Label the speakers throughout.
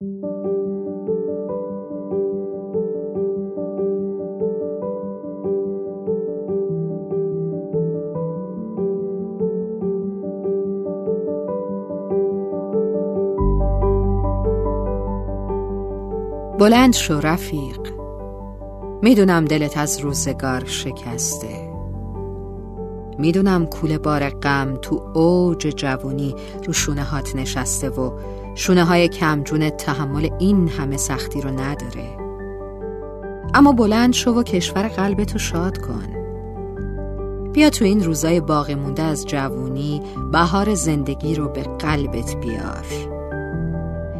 Speaker 1: بلند شو رفیق. می‌دونم دلت از روزگار شکسته. می‌دونم کول بار غم تو اوج جوونی رو شونه هات نشسته و شونه های کمجون تحمل این همه سختی رو نداره. اما بلند شو و کشور قلبتو شاد کن. بیا تو این روزای باقی مونده از جوونی بهار زندگی رو به قلبت بیار.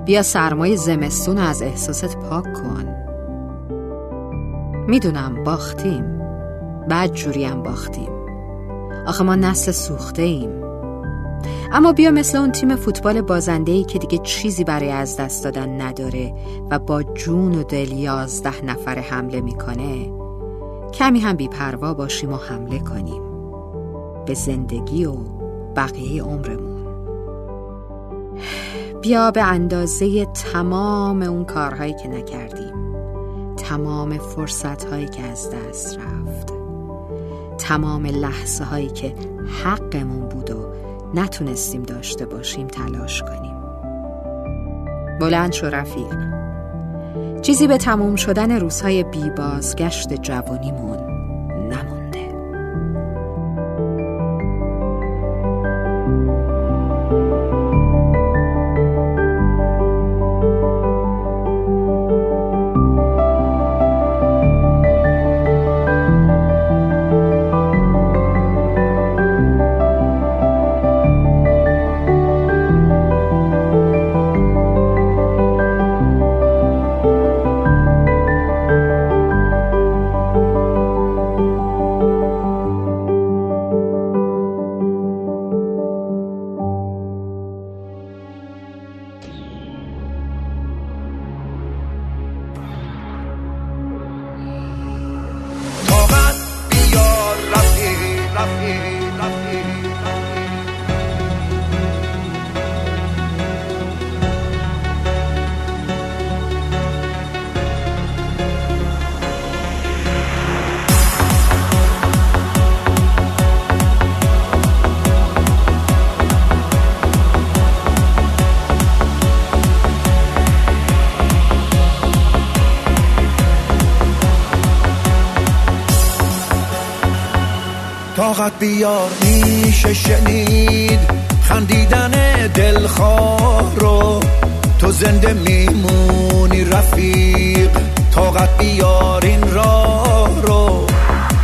Speaker 1: بیا سرمای زمستون از احساست پاک کن. می‌دونم باختیم. بعد جوریم باختیم. آخه ما نسل سوخته ایم اما بیا مثل اون تیم فوتبال بازنده که دیگه چیزی برای از دست دادن نداره و با جون و دل یازده نفر حمله می‌کنه کمی هم بیپروا باشیم و حمله کنیم. به زندگی و بقیه عمرمون. بیا به اندازه تمام اون کارهایی که نکردیم. تمام فرصتهایی که از دست رفت. تمام لحظه هایی که حقمون بود و نتونستیم داشته باشیم تلاش کنیم. بلند شو رفیق. چیزی به تموم شدن روزهای بی بازگشت جوانیمون
Speaker 2: طاقت بیار میشه شنید خندیدن دلخواه رو. تو زنده میمونی رفیق طاقت بیار این راه رو.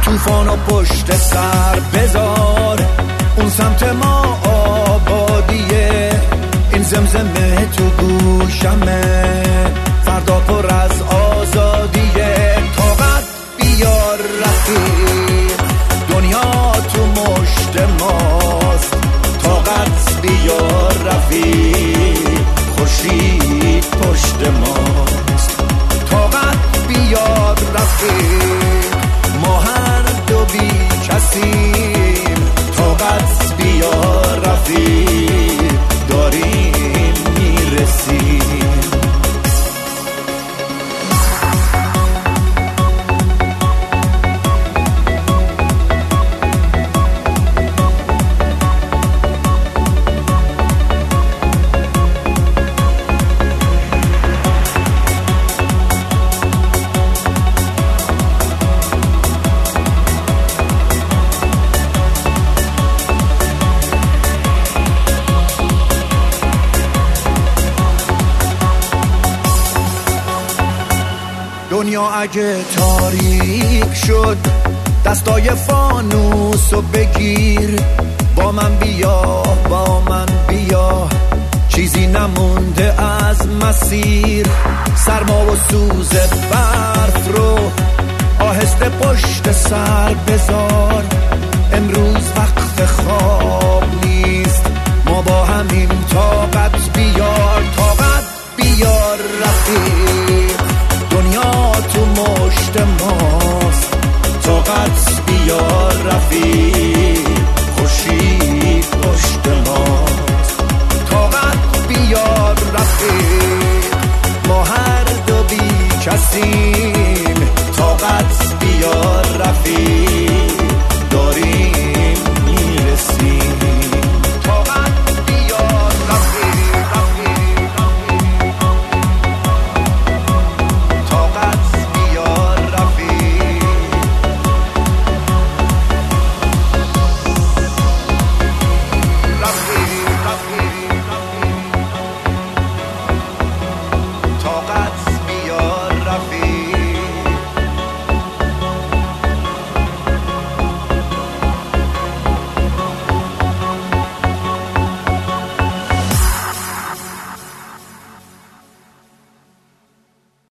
Speaker 2: توفان و پشت سر بذار اون سمت ما آبادیه. این زمزمه تو گوشمه فردا پر از طاقت بیار رفیق خوشید پشت ماست. طاقت بیار رفیق. اگه تاریک شد دستای فانوس و بگیر. با من بیا با من بیا. چیزی نمونده از مسیر. سرما و سوز برف رو آهسته پشت سر بذار. امروز وقت خواب نیست. ما با همین طاقت بیار.